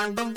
Música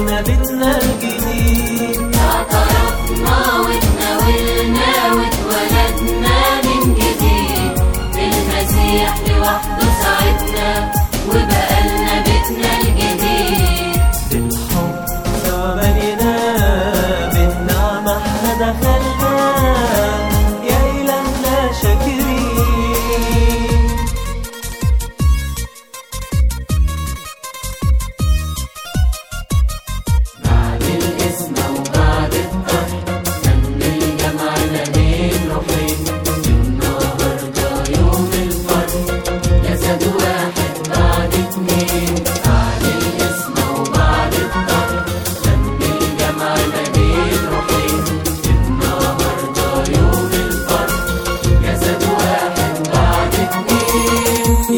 ما بتناجي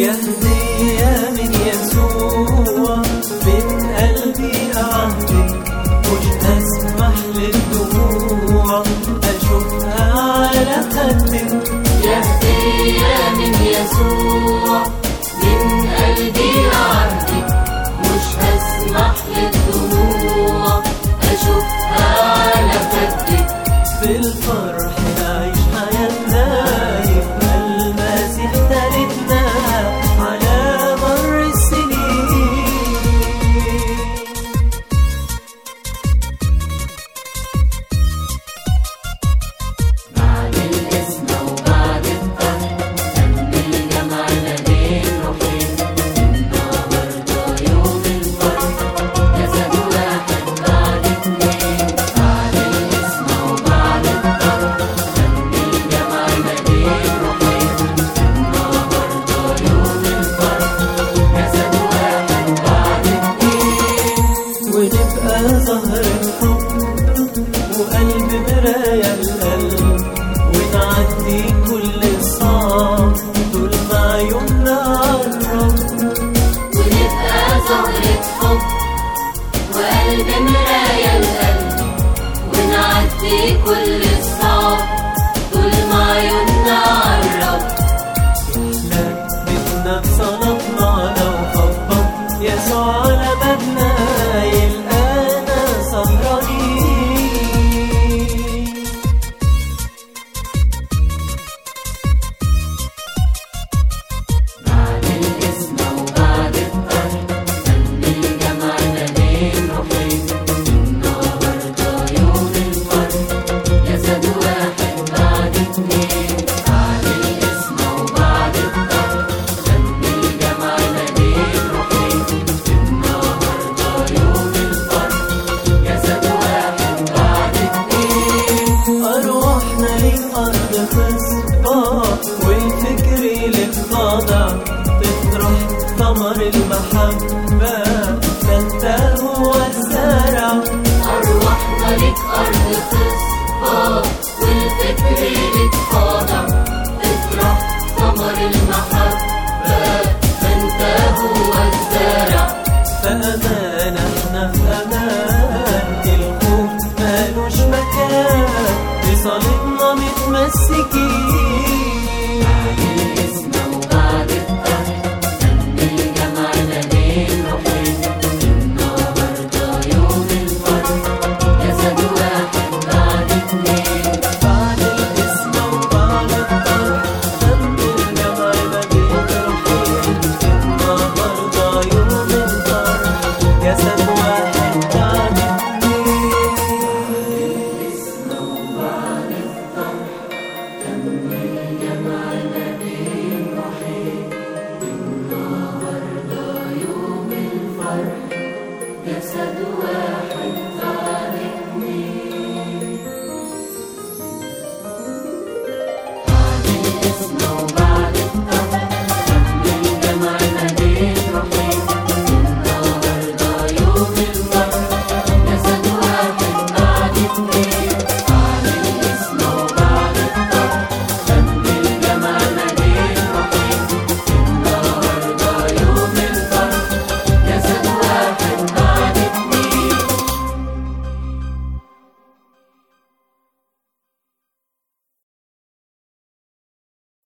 يهدي من يسوع. من قلبي مش هسمح للدموع. أشوفها على خدي ونبقى ظهرك